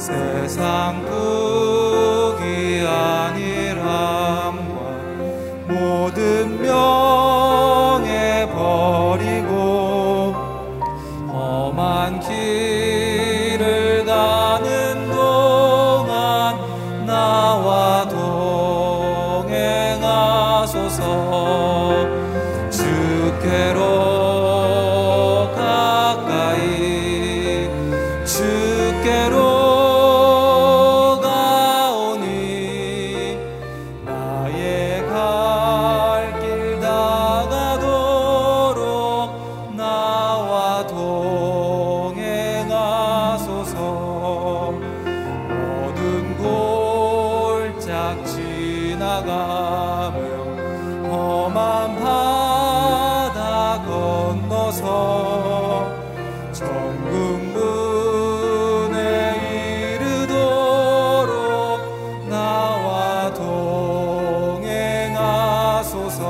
세상 구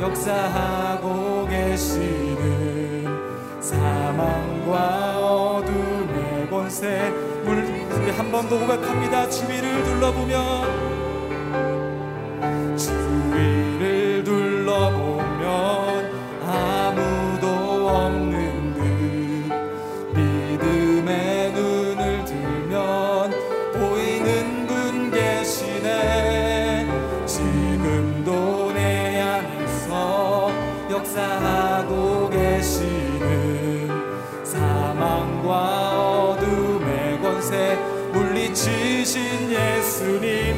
역사하고 계시는 사망과 어둠의 권세. 우리 한 번 더 고백합니다. 주위를 둘러보면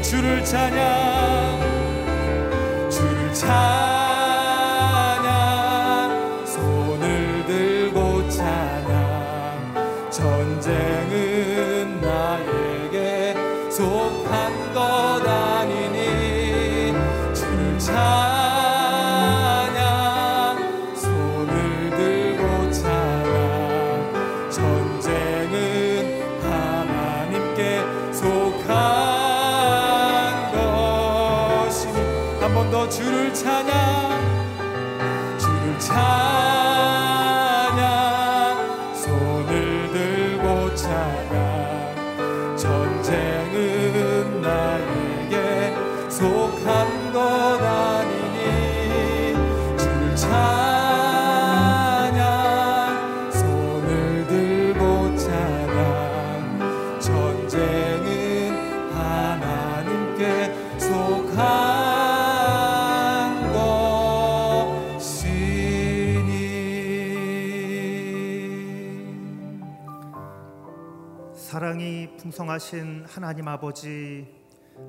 주를 찬양 주를 찬양. 손을 들고 찬양. 전쟁은 나에게 속한 것 아니니. 주를 찬양 전쟁 풍성하신 하나님 아버지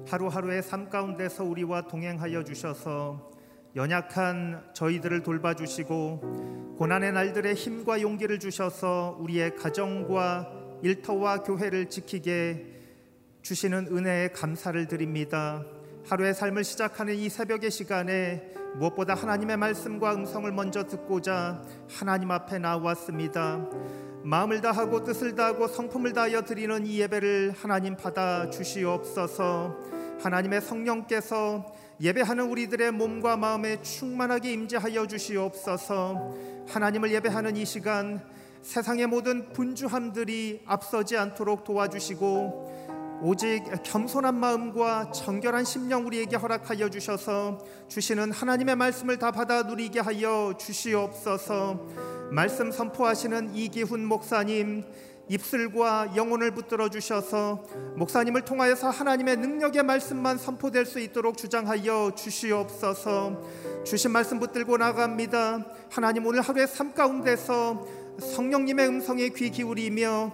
하루하루의 삶 가운데서 우리와 동행하여 주셔서 연약한 저희들을 돌봐주시고 고난의 날들의 힘과 용기를 주셔서 우리의 가정과 일터와 교회를 지키게 주시는 은혜에 감사를 드립니다. 하루의 삶을 시작하는 이 새벽의 시간에 무엇보다 하나님의 말씀과 음성을 먼저 듣고자 하나님 앞에 나왔습니다. 마음을 다하고 뜻을 다하고 성품을 다하여 드리는 이 예배를 하나님 받아 주시옵소서. 하나님의 성령께서 예배하는 우리들의 몸과 마음에 충만하게 임재하여 주시옵소서. 하나님을 예배하는 이 시간 세상의 모든 분주함들이 앞서지 않도록 도와주시고 오직 겸손한 마음과 정결한 심령 우리에게 허락하여 주셔서 주시는 하나님의 말씀을 다 받아 누리게 하여 주시옵소서. 말씀 선포하시는 이기훈 목사님 입술과 영혼을 붙들어 주셔서 목사님을 통하여서 하나님의 능력의 말씀만 선포될 수 있도록 주장하여 주시옵소서. 주신 말씀 붙들고 나갑니다. 하나님 오늘 하루의 삶 가운데서 성령님의 음성에 귀 기울이며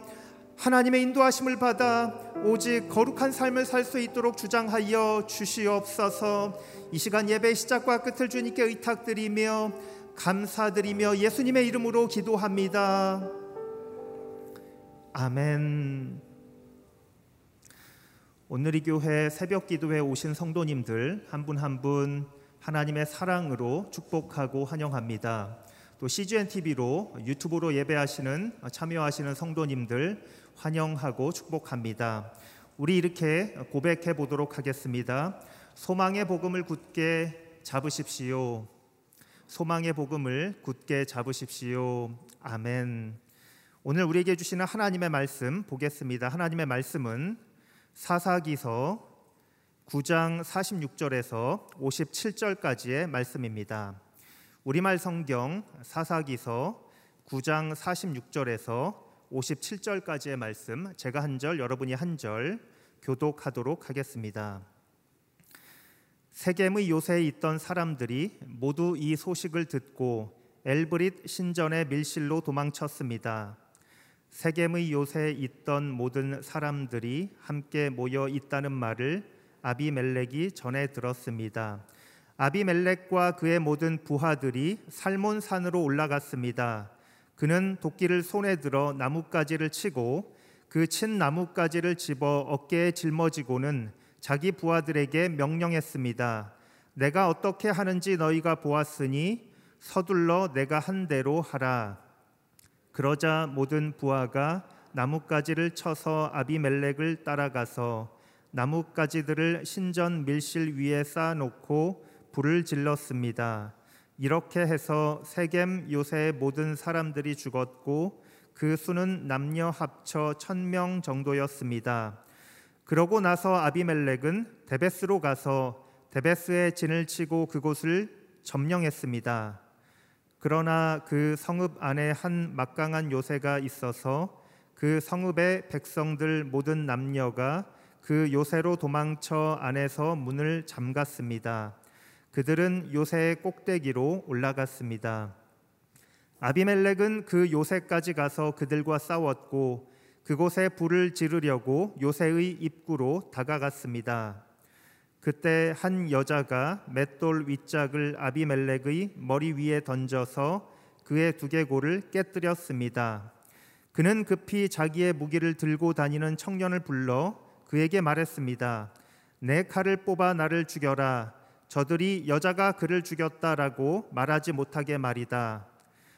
하나님의 인도하심을 받아 오직 거룩한 삶을 살 수 있도록 주장하여 주시옵소서. 이 시간 예배 시작과 끝을 주님께 의탁드리며 감사드리며 예수님의 이름으로 기도합니다. 아멘. 오늘 이 교회 새벽 기도에 오신 성도님들 한 분 한 분 하나님의 사랑으로 축복하고 환영합니다. 또 CGN TV로 유튜브로 예배하시는 참여하시는 성도님들 환영하고 축복합니다. 우리 이렇게 고백해 보도록 하겠습니다. 소망의 복음을 굳게 잡으십시오. 소망의 복음을 굳게 잡으십시오. 아멘. 오늘 우리에게 주시는 하나님의 말씀 보겠습니다. 하나님의 말씀은 사사기서 9장 46절에서 57절까지의 말씀입니다. 우리말 성경 사사기서 9장 46절에서 57절까지의 말씀 제가 한 절 여러분이 한 절 교독하도록 하겠습니다. 세겜의 요새에 있던 사람들이 모두 이 소식을 듣고 엘브릿 신전의 밀실로 도망쳤습니다. 세겜의 요새에 있던 모든 사람들이 함께 모여 있다는 말을 아비멜렉이 전해 들었습니다. 아비멜렉과 그의 모든 부하들이 살몬 산으로 올라갔습니다. 그는 도끼를 손에 들어 나뭇가지를 치고 그 친 나뭇가지를 집어 어깨에 짊어지고는 자기 부하들에게 명령했습니다. 내가 어떻게 하는지 너희가 보았으니 서둘러 내가 한 대로 하라. 그러자 모든 부하가 나뭇가지를 쳐서 아비멜렉을 따라가서 나뭇가지들을 신전 밀실 위에 쌓아놓고 불을 질렀습니다. 이렇게 해서 세겜 요새의 모든 사람들이 죽었고 그 수는 남녀 합쳐 천 명 정도였습니다. 그러고 나서 아비멜렉은 데베스로 가서 데베스에 진을 치고 그곳을 점령했습니다. 그러나 그 성읍 안에 한 막강한 요새가 있어서 그 성읍의 백성들 모든 남녀가 그 요새로 도망쳐 안에서 문을 잠갔습니다. 그들은 요새의 꼭대기로 올라갔습니다. 아비멜렉은 그 요새까지 가서 그들과 싸웠고 그곳에 불을 지르려고 요새의 입구로 다가갔습니다. 그때 한 여자가 맷돌 윗짝을 아비멜렉의 머리 위에 던져서 그의 두개골을 깨뜨렸습니다. 그는 급히 자기의 무기를 들고 다니는 청년을 불러 그에게 말했습니다. 내 칼을 뽑아 나를 죽여라 저들이 여자가 그를 죽였다라고 말하지 못하게 말이다.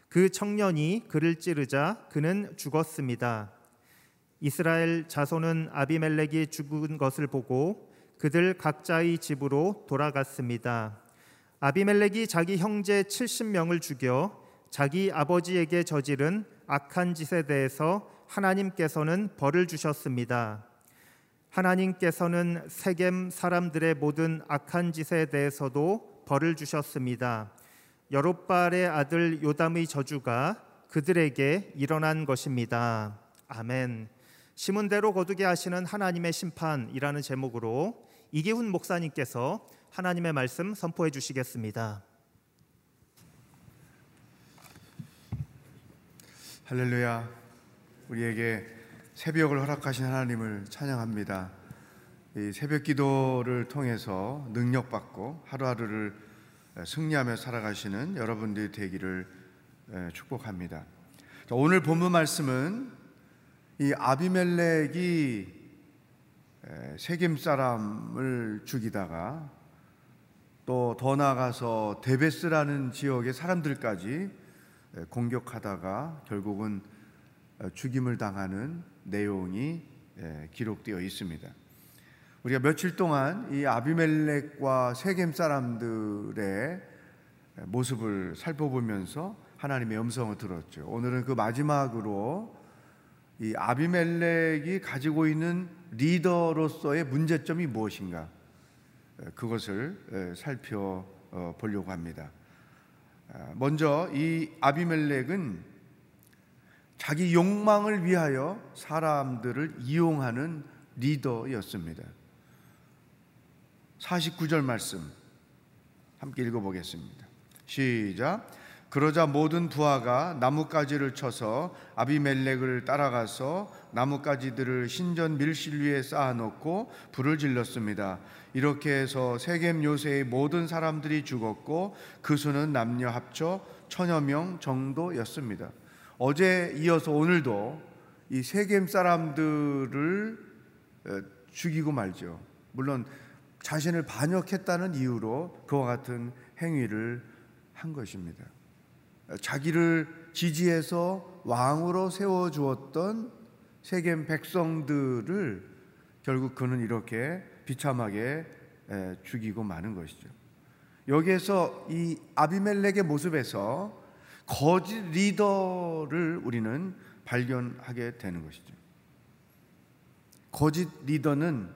그 청년이 그를 찌르자 그는 죽었습니다. 이스라엘 자손은 아비멜렉이 죽은 것을 보고 그들 각자의 집으로 돌아갔습니다. 아비멜렉이 자기 형제 70명을 죽여 자기 아버지에게 저지른 악한 짓에 대해서 하나님께서는 벌을 주셨습니다. 하나님께서는 세겜 사람들의 모든 악한 짓에 대해서도 벌을 주셨습니다. 여롯발의 아들 요담의 저주가 그들에게 일어난 것입니다. 아멘. 시문대로 거두게 하시는 하나님의 심판이라는 제목으로 이기훈 목사님께서 하나님의 말씀 선포해 주시겠습니다. 할렐루야. 우리에게 새벽을 허락하신 하나님을 찬양합니다. 이 새벽 기도를 통해서 능력받고 하루하루를 승리하며 살아가시는 여러분들이 되기를 축복합니다. 오늘 본문 말씀은 이 아비멜렉이 세겜 사람을 죽이다가 또 더 나아가서 데베스라는 지역의 사람들까지 공격하다가 결국은 어, 죽임을 당하는 내용이 기록되어 있습니다. 우리가 며칠 동안 이 아비멜렉과 세겜 사람들의 모습을 살펴보면서 하나님의 음성을 들었죠. 오늘은 그 마지막으로 이 아비멜렉이 가지고 있는 리더로서의 문제점이 무엇인가 그것을 살펴보려고 합니다. 아, 먼저 이 아비멜렉은 자기 욕망을 위하여 사람들을 이용하는 리더였습니다. 49절 말씀 함께 읽어보겠습니다. 시작. 그러자 모든 부하가 나뭇가지를 쳐서 아비멜렉을 따라가서 나뭇가지들을 신전 밀실 위에 쌓아놓고 불을 질렀습니다. 이렇게 해서 세겜 요새의 모든 사람들이 죽었고 그 수는 남녀 합쳐 천여 명 정도였습니다. 어제 이어서 오늘도 이 세겜 사람들을 죽이고 말죠. 물론 자신을 반역했다는 이유로 그와 같은 행위를 한 것입니다. 자기를 지지해서 왕으로 세워 주었던 세겜 백성들을 결국 그는 이렇게 비참하게 죽이고 마는 것이죠. 여기에서 이 아비멜렉의 모습에서 거짓 리더를 우리는 발견하게 되는 것이죠. 거짓 리더는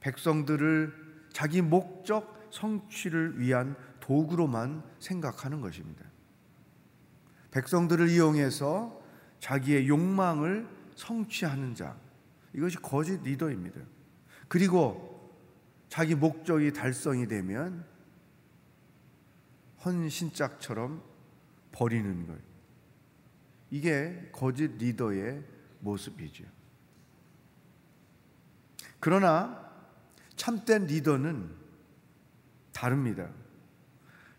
백성들을 자기 목적 성취를 위한 도구로만 생각하는 것입니다. 백성들을 이용해서 자기의 욕망을 성취하는 자. 이것이 거짓 리더입니다. 그리고 자기 목적이 달성이 되면 헌신짝처럼 버리는 것. 이게 거짓 리더의 모습이죠. 그러나 참된 리더는 다릅니다.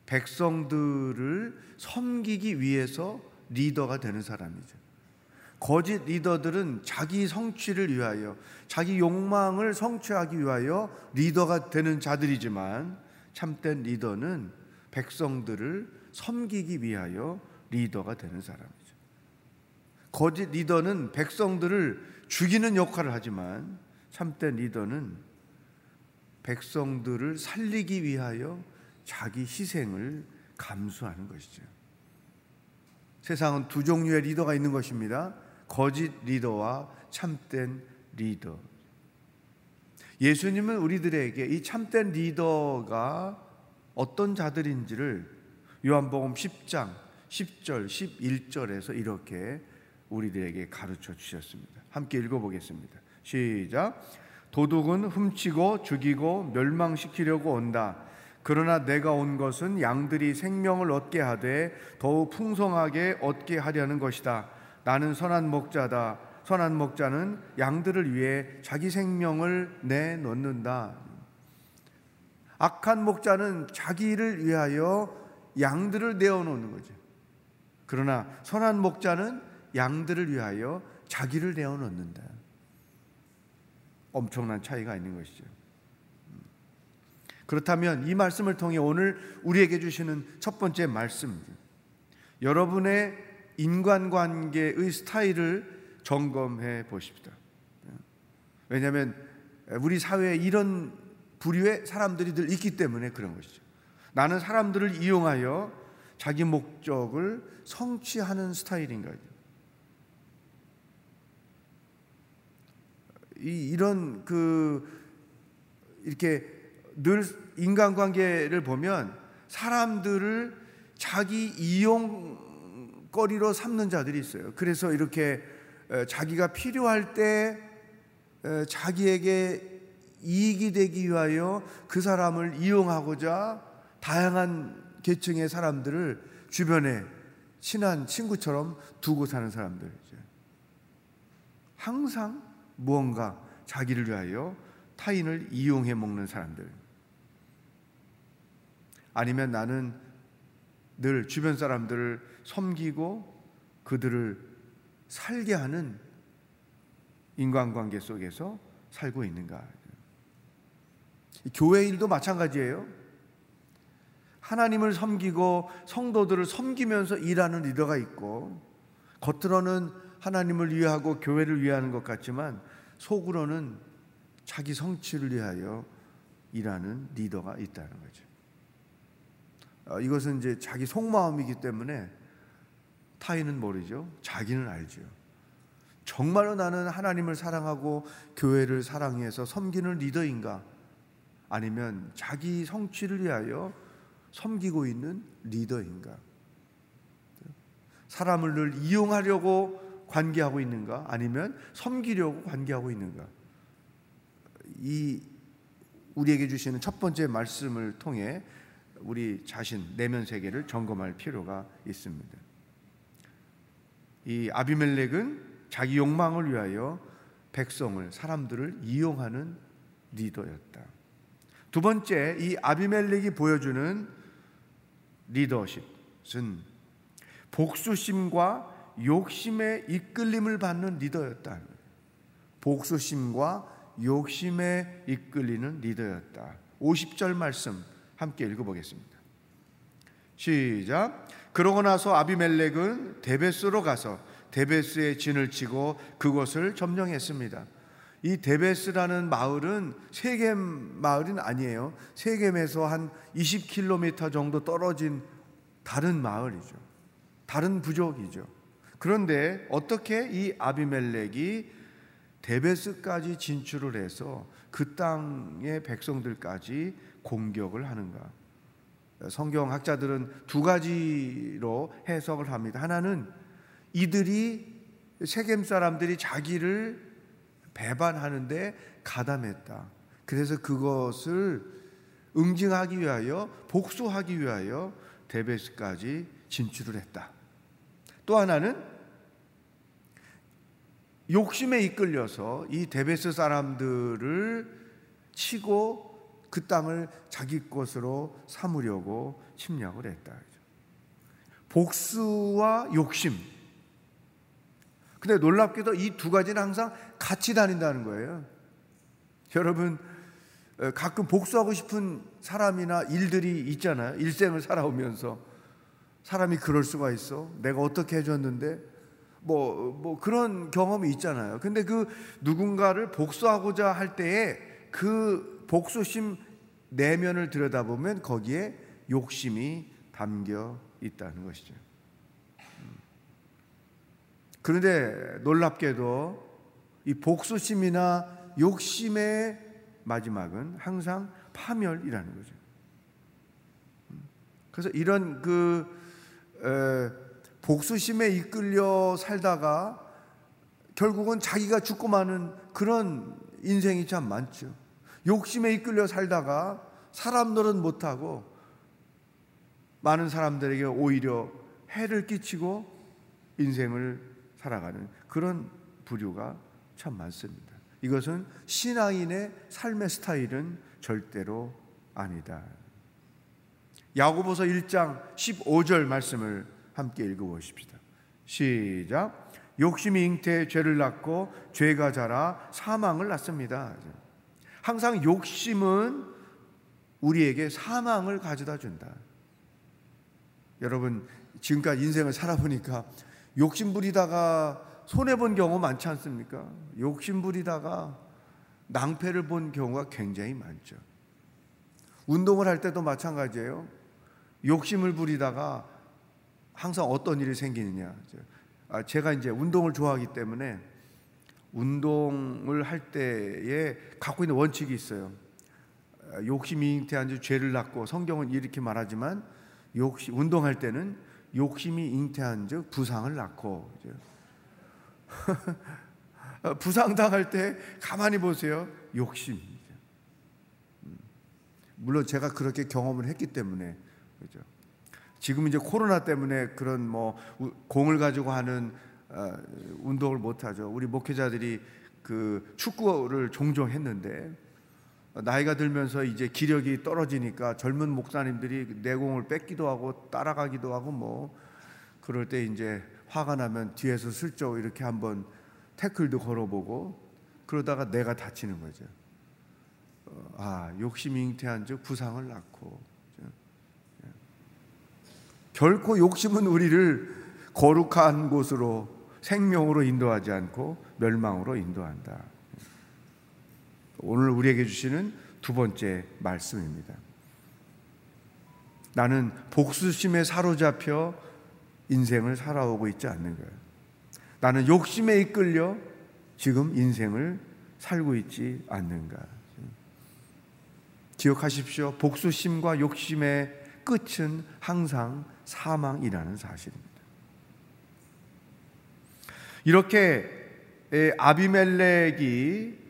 백성들을 섬기기 위해서 리더가 되는 사람이죠. 거짓 리더들은 자기 성취를 위하여, 자기 욕망을 성취하기 위하여 리더가 되는 자들이지만 참된 리더는 백성들을 섬기기 위하여 리더가 되는 사람이죠. 거짓 리더는 백성들을 죽이는 역할을 하지만 참된 리더는 백성들을 살리기 위하여 자기 희생을 감수하는 것이죠. 세상은 두 종류의 리더가 있는 것입니다. 거짓 리더와 참된 리더. 예수님은 우리들에게 이 참된 리더가 어떤 자들인지를 요한복음 10장 10절 11절에서 이렇게 우리들에게 가르쳐 주셨습니다. 함께 읽어 보겠습니다. 시작. 도둑은 훔치고 죽이고 멸망시키려고 온다. 그러나 내가 온 것은 양들이 생명을 얻게 하되 더욱 풍성하게 얻게 하려는 것이다. 나는 선한 목자다. 선한 목자는 양들을 위해 자기 생명을 내놓는다. 악한 목자는 자기를 위하여 양들을 내어놓는 거죠. 그러나 선한 목자는 양들을 위하여 자기를 내어놓는다. 엄청난 차이가 있는 것이죠. 그렇다면 이 말씀을 통해 오늘 우리에게 주시는 첫 번째 말씀 여러분의 인간관계의 스타일을 점검해 보십시다. 왜냐하면 우리 사회에 이런 부류의 사람들이 늘 있기 때문에 그런 것이죠. 나는 사람들을 이용하여 자기 목적을 성취하는 스타일인가. 이 이런 그 이렇게 늘 인간관계를 보면 사람들을 자기 이용거리로 삼는 자들이 있어요. 그래서 이렇게 자기가 필요할 때 자기에게 이익이 되기 위하여 그 사람을 이용하고자 다양한 계층의 사람들을 주변에 친한 친구처럼 두고 사는 사람들이죠. 항상 무언가 자기를 위하여 타인을 이용해 먹는 사람들. 아니면 나는 늘 주변 사람들을 섬기고 그들을 살게 하는 인간관계 속에서 살고 있는가? 교회 일도 마찬가지예요. 하나님을 섬기고 성도들을 섬기면서 일하는 리더가 있고 겉으로는 하나님을 위하고 교회를 위하는 것 같지만 속으로는 자기 성취를 위하여 일하는 리더가 있다는 거죠. 어, 이것은 이제 자기 속마음이기 때문에 타인은 모르죠. 자기는 알죠. 정말로 나는 하나님을 사랑하고 교회를 사랑해서 섬기는 리더인가? 아니면 자기 성취를 위하여 섬기고 있는 리더인가? 사람을 늘 이용하려고 관계하고 있는가? 아니면 섬기려고 관계하고 있는가? 이 우리에게 주시는 첫 번째 말씀을 통해 우리 자신 내면 세계를 점검할 필요가 있습니다. 이 아비멜렉은 자기 욕망을 위하여 백성을 사람들을 이용하는 리더였다. 두 번째 이 아비멜렉이 보여주는 리더십은 복수심과 욕심에 이끌림을 받는 리더였다. 복수심과 욕심에 이끌리는 리더였다. 50절 말씀 함께 읽어보겠습니다. 시작. 그러고 나서 아비멜렉은 데베스로 가서 데베스에 진을 치고 그곳을 점령했습니다. 이 데베스라는 마을은 세겜 마을은 아니에요. 세겜에서 한 20km 정도 떨어진 다른 마을이죠. 다른 부족이죠. 그런데 어떻게 이 아비멜렉이 데베스까지 진출을 해서 그 땅의 백성들까지 공격을 하는가? 성경 학자들은 두 가지로 해석을 합니다. 하나는 이들이 세겜 사람들이 자기를 배반하는데 가담했다. 그래서 그것을 응징하기 위하여 복수하기 위하여 데베스까지 진출을 했다. 또 하나는 욕심에 이끌려서 이 데베스 사람들을 치고 그 땅을 자기 것으로 삼으려고 침략을 했다. 복수와 욕심. 근데 놀랍게도 이 두 가지는 항상 같이 다닌다는 거예요. 여러분, 가끔 복수하고 싶은 사람이나 일들이 있잖아요. 일생을 살아오면서. 사람이 그럴 수가 있어. 내가 어떻게 해줬는데, 뭐, 뭐 그런 경험이 있잖아요. 근데 그 누군가를 복수하고자 할 때에 그 복수심 내면을 들여다보면 거기에 욕심이 담겨 있다는 것이죠. 음. 그런데 놀랍게도 이 복수심이나 욕심의 마지막은 항상 파멸이라는 거죠. 음. 그래서 이런 그 복수심에 이끌려 살다가 결국은 자기가 죽고 마는 그런 인생이 참 많죠. 욕심에 이끌려 살다가 사람 노릇 못하고 많은 사람들에게 오히려 해를 끼치고 인생을 살아가는 그런 부류가 참 많습니다. 이것은 신앙인의 삶의 스타일은 절대로 아니다. 야고보서 1장 15절 말씀을 함께 읽어 보십시다. 시작. 욕심이 잉태에 죄를 낳고 죄가 자라 사망을 낳습니다. 항상 욕심은 우리에게 사망을 가져다 준다. 여러분 지금까지 인생을 살아보니까 욕심 부리다가 손해 본 경우 많지 않습니까? 욕심 부리다가 낭패를 본 경우가 굉장히 많죠. 운동을 할 때도 마찬가지예요. 욕심을 부리다가 항상 어떤 일이 생기느냐. 아, 제가 이제 운동을 좋아하기 때문에 운동을 할 때에 갖고 있는 원칙이 있어요. 아, 욕심이 잉태한 지 죄를 낳고 성경은 이렇게 말하지만 욕심 운동할 때는 욕심이 잉태한 즉 부상을 낳고 부상 당할 때 가만히 보세요. 욕심. 음. 물론 제가 그렇게 경험을 했기 때문에 그죠. 지금 이제 코로나 때문에 그런 뭐 공을 가지고 하는 어, 운동을 못 하죠. 우리 목회자들이 그 축구를 종종 했는데 나이가 들면서 이제 기력이 떨어지니까 젊은 목사님들이 내공을 뺏기도 하고 따라가기도 하고 뭐 그럴 때 이제 화가 나면 뒤에서 슬쩍 이렇게 한번 태클도 걸어보고 그러다가 내가 다치는 거죠. 어, 아 욕심이 잉태한 즉 부상을 낳고 예. 결코 욕심은 우리를 거룩한 곳으로 생명으로 인도하지 않고 멸망으로 인도한다. 오늘 우리에게 주시는 두 번째 말씀입니다. 나는 복수심에 사로잡혀 인생을 살아오고 있지 않는 거예요. 나는 욕심에 이끌려 지금 인생을 살고 있지 않는가. 기억하십시오. 복수심과 욕심의 끝은 항상 사망이라는 사실입니다. 이렇게 아비멜렉이 예,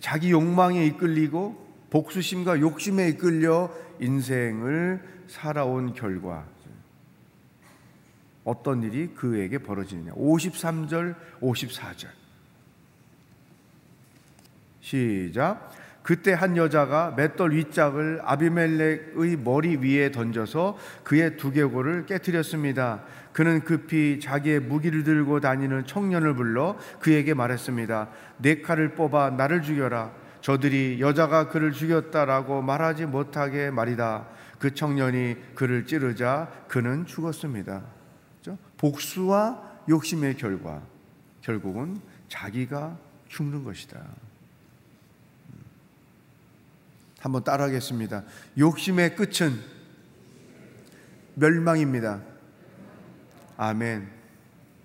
자기 욕망에 이끌리고 복수심과 욕심에 이끌려 인생을 살아온 결과 어떤 일이 그에게 벌어지느냐. 53절, 54절. 시작. 그때 한 여자가 맷돌 윗짝을 아비멜렉의 머리 위에 던져서 그의 두개골을 깨뜨렸습니다. 그는 급히 자기의 무기를 들고 다니는 청년을 불러 그에게 말했습니다. 네 칼을 뽑아 나를 죽여라. 저들이 여자가 그를 죽였다라고 말하지 못하게 말이다. 그 청년이 그를 찌르자 그는 죽었습니다. 복수와 욕심의 결과 결국은 자기가 죽는 것이다. 한번 따라하겠습니다. 욕심의 끝은 멸망입니다. 아멘.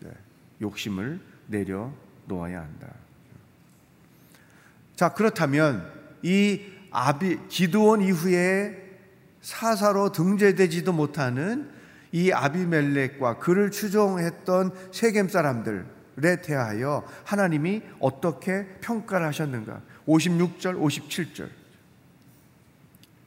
네, 욕심을 내려 놓아야 한다. 자, 그렇다면 이 아비 기드온 이후에 사사로 등재되지도 못하는 이 아비멜렉과 그를 추종했던 세겜 사람들에 대하여 하나님이 어떻게 평가를 하셨는가? 56절, 57절.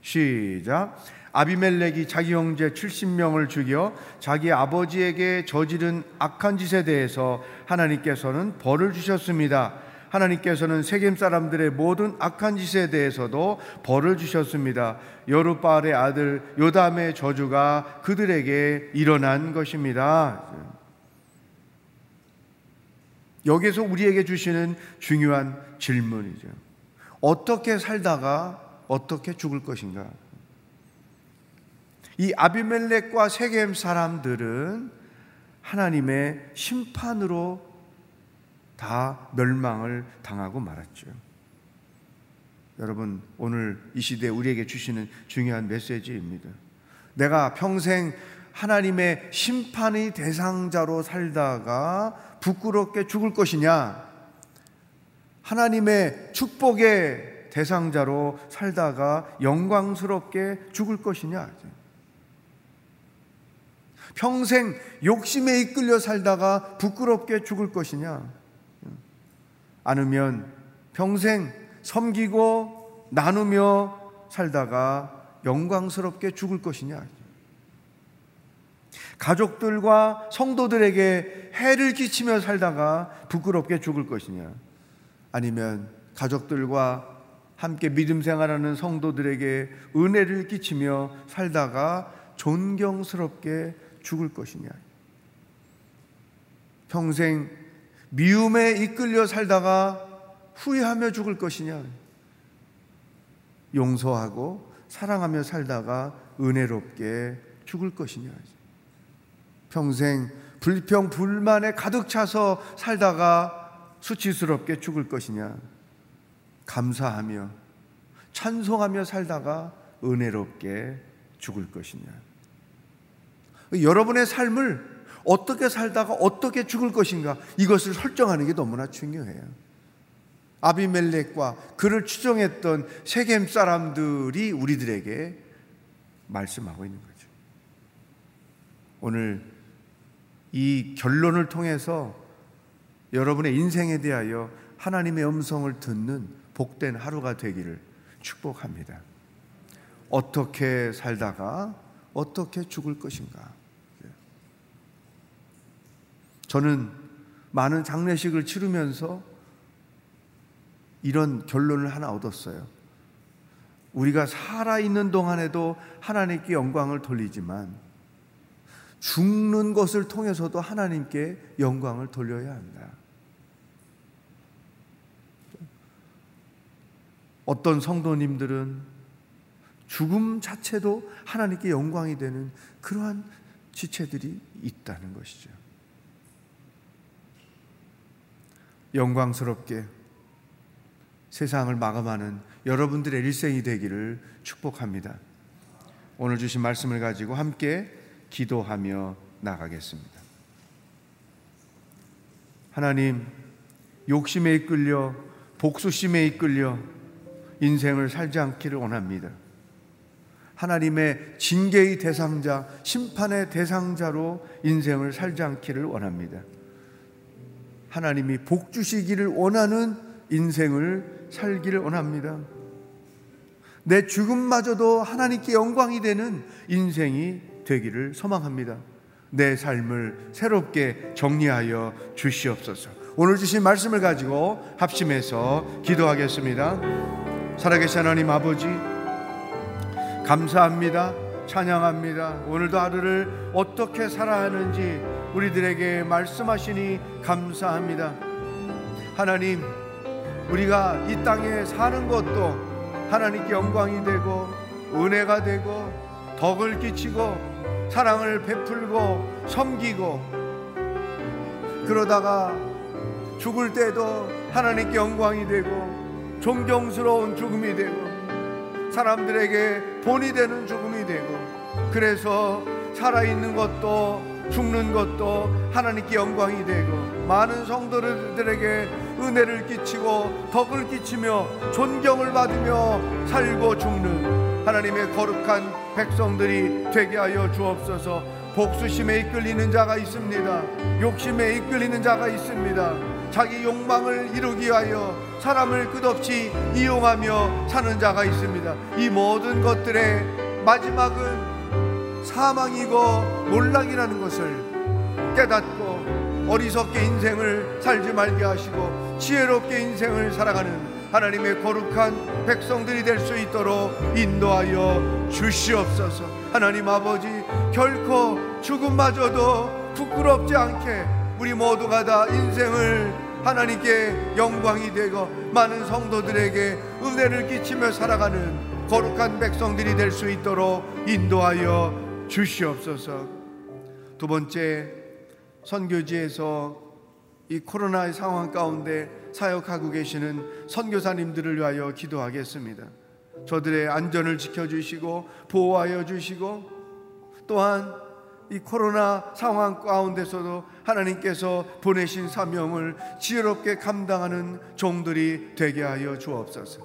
시작. 아비멜렉이 자기 형제 70명을 죽여 자기 아버지에게 저지른 악한 짓에 대해서 하나님께서는 벌을 주셨습니다. 하나님께서는 세겜 사람들의 모든 악한 짓에 대해서도 벌을 주셨습니다. 여루바알의 아들 요담의 저주가 그들에게 일어난 것입니다. 여기서 우리에게 주시는 중요한 질문이죠. 어떻게 살다가 어떻게 죽을 것인가? 이 아비멜렉과 세겜 사람들은 하나님의 심판으로 다 멸망을 당하고 말았죠. 여러분, 오늘 이 시대에 우리에게 주시는 중요한 메시지입니다. 내가 평생 하나님의 심판의 대상자로 살다가 부끄럽게 죽을 것이냐? 하나님의 축복의 대상자로 살다가 영광스럽게 죽을 것이냐? 평생 욕심에 이끌려 살다가 부끄럽게 죽을 것이냐? 아니면 평생 섬기고 나누며 살다가 영광스럽게 죽을 것이냐? 가족들과 성도들에게 해를 끼치며 살다가 부끄럽게 죽을 것이냐? 아니면 가족들과 함께 믿음 생활하는 성도들에게 은혜를 끼치며 살다가 존경스럽게 죽을 것이냐? 평생 미움에 이끌려 살다가 후회하며 죽을 것이냐? 용서하고 사랑하며 살다가 은혜롭게 죽을 것이냐. 평생 불평, 불만에 가득 차서 살다가 수치스럽게 죽을 것이냐. 감사하며 찬송하며 살다가 은혜롭게 죽을 것이냐. 여러분의 삶을 어떻게 살다가 어떻게 죽을 것인가 이것을 설정하는 게 너무나 중요해요. 아비멜렉과 그를 추종했던 세겜 사람들이 우리들에게 말씀하고 있는 거죠. 오늘 이 결론을 통해서 여러분의 인생에 대하여 하나님의 음성을 듣는 복된 하루가 되기를 축복합니다. 어떻게 살다가 어떻게 죽을 것인가. 저는 많은 장례식을 치르면서 이런 결론을 하나 얻었어요. 우리가 살아있는 동안에도 하나님께 영광을 돌리지만 죽는 것을 통해서도 하나님께 영광을 돌려야 한다. 어떤 성도님들은 죽음 자체도 하나님께 영광이 되는 그러한 지체들이 있다는 것이죠. 영광스럽게 세상을 마감하는 여러분들의 일생이 되기를 축복합니다. 오늘 주신 말씀을 가지고 함께 기도하며 나가겠습니다. 하나님, 욕심에 이끌려 복수심에 이끌려 인생을 살지 않기를 원합니다. 하나님의 징계의 대상자, 심판의 대상자로 인생을 살지 않기를 원합니다. 하나님이 복 주시기를 원하는 인생을 살기를 원합니다. 내 죽음마저도 하나님께 영광이 되는 인생이 되기를 소망합니다. 내 삶을 새롭게 정리하여 주시옵소서. 오늘 주신 말씀을 가지고 합심해서 기도하겠습니다. 살아계신 하나님 아버지, 감사합니다. 찬양합니다. 오늘도 하루를 어떻게 살아야 하는지 우리들에게 말씀하시니 감사합니다. 하나님, 우리가 이 땅에 사는 것도 하나님께 영광이 되고 은혜가 되고 덕을 끼치고 사랑을 베풀고 섬기고 그러다가 죽을 때도 하나님께 영광이 되고 존경스러운 죽음이 되고 사람들에게 본이 되는 죽음이 되고 그래서 살아있는 것도 죽는 것도 하나님께 영광이 되고 많은 성도들에게 은혜를 끼치고 덕을 끼치며 존경을 받으며 살고 죽는 하나님의 거룩한 백성들이 되게 하여 주옵소서. 복수심에 이끌리는 자가 있습니다. 욕심에 이끌리는 자가 있습니다 자기 욕망을 이루기 위하여 사람을 끝없이 이용하며 사는 자가 있습니다 이 모든 것들의 마지막은 사망이고 몰락이라는 것을 깨닫고 어리석게 인생을 살지 말게 하시고 지혜롭게 인생을 살아가는 하나님의 거룩한 백성들이 될 수 있도록 인도하여 주시옵소서. 하나님 아버지 결코 죽음마저도 부끄럽지 않게 우리 모두가 다 인생을 하나님께 영광이 되고 많은 성도들에게 은혜를 끼치며 살아가는 거룩한 백성들이 될 수 있도록 인도하여 주시옵소서. 두 번째 선교지에서 이 코로나의 상황 가운데 사역하고 계시는 선교사님들을 위하여 기도하겠습니다. 저들의 안전을 지켜주시고 보호하여 주시고 또한 이 코로나 상황 가운데서도 하나님께서 보내신 사명을 지혜롭게 감당하는 종들이 되게 하여 주옵소서.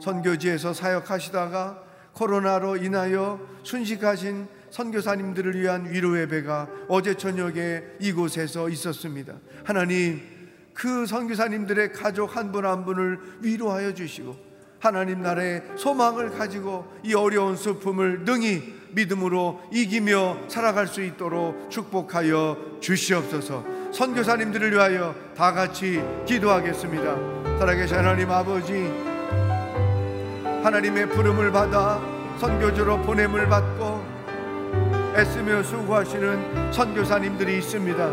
선교지에서 사역하시다가 코로나로 인하여 순식하신 선교사님들을 위한 위로의 배가 어제 저녁에 이곳에서 있었습니다. 하나님, 그 선교사님들의 가족 한 분한 한 분을 위로하여 주시고 하나님 나라의 소망을 가지고 이 어려운 슬픔을 능히 믿음으로 이기며 살아갈 수 있도록 축복하여 주시옵소서. 선교사님들을 위하여 다 같이 기도하겠습니다. 살아계신 하나님 아버지, 하나님의 부름을 받아 선교주로 보냄을 받고 애쓰며 수고하시는 선교사님들이 있습니다.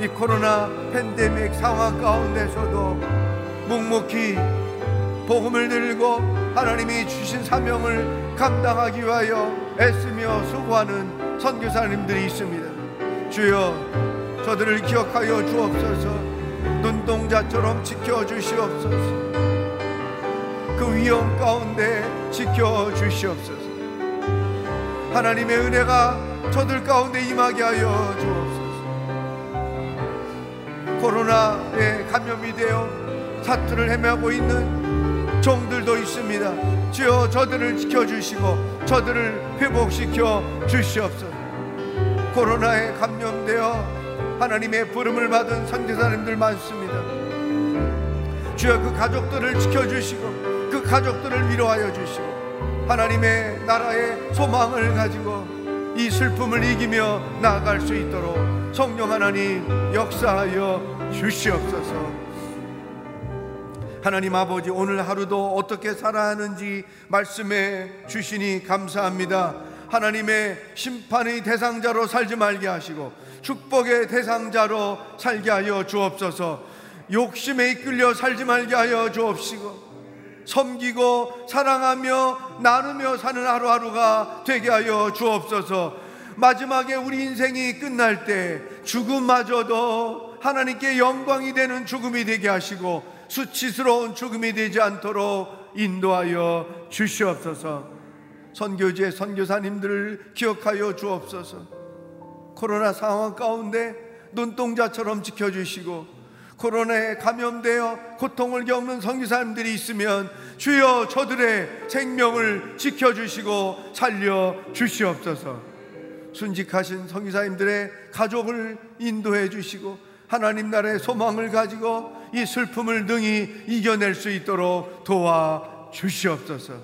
이 코로나 팬데믹 상황 가운데서도 묵묵히 복음을 들고 하나님이 주신 사명을 감당하기 위하여 애쓰며 수고하는 선교사님들이 있습니다. 주여 저들을 기억하여 주옵소서. 눈동자처럼 지켜주시옵소서. 그 위험 가운데 지켜주시옵소서. 하나님의 은혜가 저들 가운데 임하게 하여 주옵소서. 코로나에 감염이 되어 사투를 헤매고 있는 종들도 있습니다. 주여 저들을 지켜주시고 저들을 회복시켜 주시옵소서. 코로나에 감염되어 하나님의 부름을 받은 선교사님들 많습니다. 주여 그 가족들을 지켜주시고 그 가족들을 위로하여 주시고 하나님의 나라의 소망을 가지고 이 슬픔을 이기며 나아갈 수 있도록 성령 하나님 역사하여 주시옵소서. 하나님 아버지 오늘 하루도 어떻게 살아야 하는지 말씀해 주시니 감사합니다. 하나님의 심판의 대상자로 살지 말게 하시고 축복의 대상자로 살게 하여 주옵소서. 욕심에 이끌려 살지 말게 하여 주옵시고 섬기고 사랑하며 나누며 사는 하루하루가 되게 하여 주옵소서. 마지막에 우리 인생이 끝날 때 죽음마저도 하나님께 영광이 되는 죽음이 되게 하시고 수치스러운 죽음이 되지 않도록 인도하여 주시옵소서. 선교지의 선교사님들을 기억하여 주옵소서. 코로나 상황 가운데 눈동자처럼 지켜주시고 코로나에 감염되어 고통을 겪는 선교사님들이 있으면 주여 저들의 생명을 지켜주시고 살려 주시옵소서. 순직하신 선교사님들의 가족을 인도해 주시고 하나님 나라의 소망을 가지고 이 슬픔을 능히 이겨낼 수 있도록 도와 주시옵소서.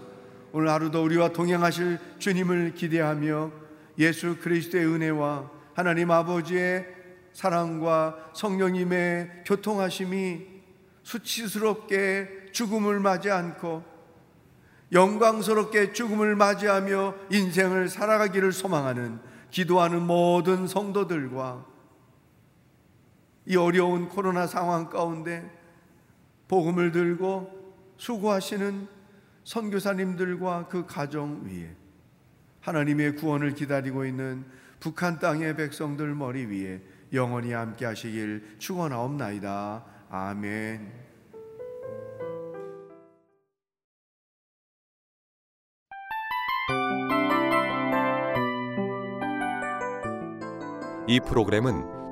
오늘 하루도 우리와 동행하실 주님을 기대하며 예수 그리스도의 은혜와 하나님 아버지의 사랑과 성령님의 교통하심이 수치스럽게 죽음을 맞이 않고 영광스럽게 죽음을 맞이하며 인생을 살아가기를 소망하는 기도하는 모든 성도들과 이 어려운 코로나 상황 가운데 복음을 들고 수고하시는 선교사님들과 그 가정 위에 하나님의 구원을 기다리고 있는 북한 땅의 백성들 머리 위에 영원히 함께 하시길 축원하옵나이다. 아멘. 이 프로그램은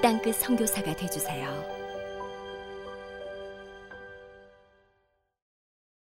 땅끝 선교사가 되주세요.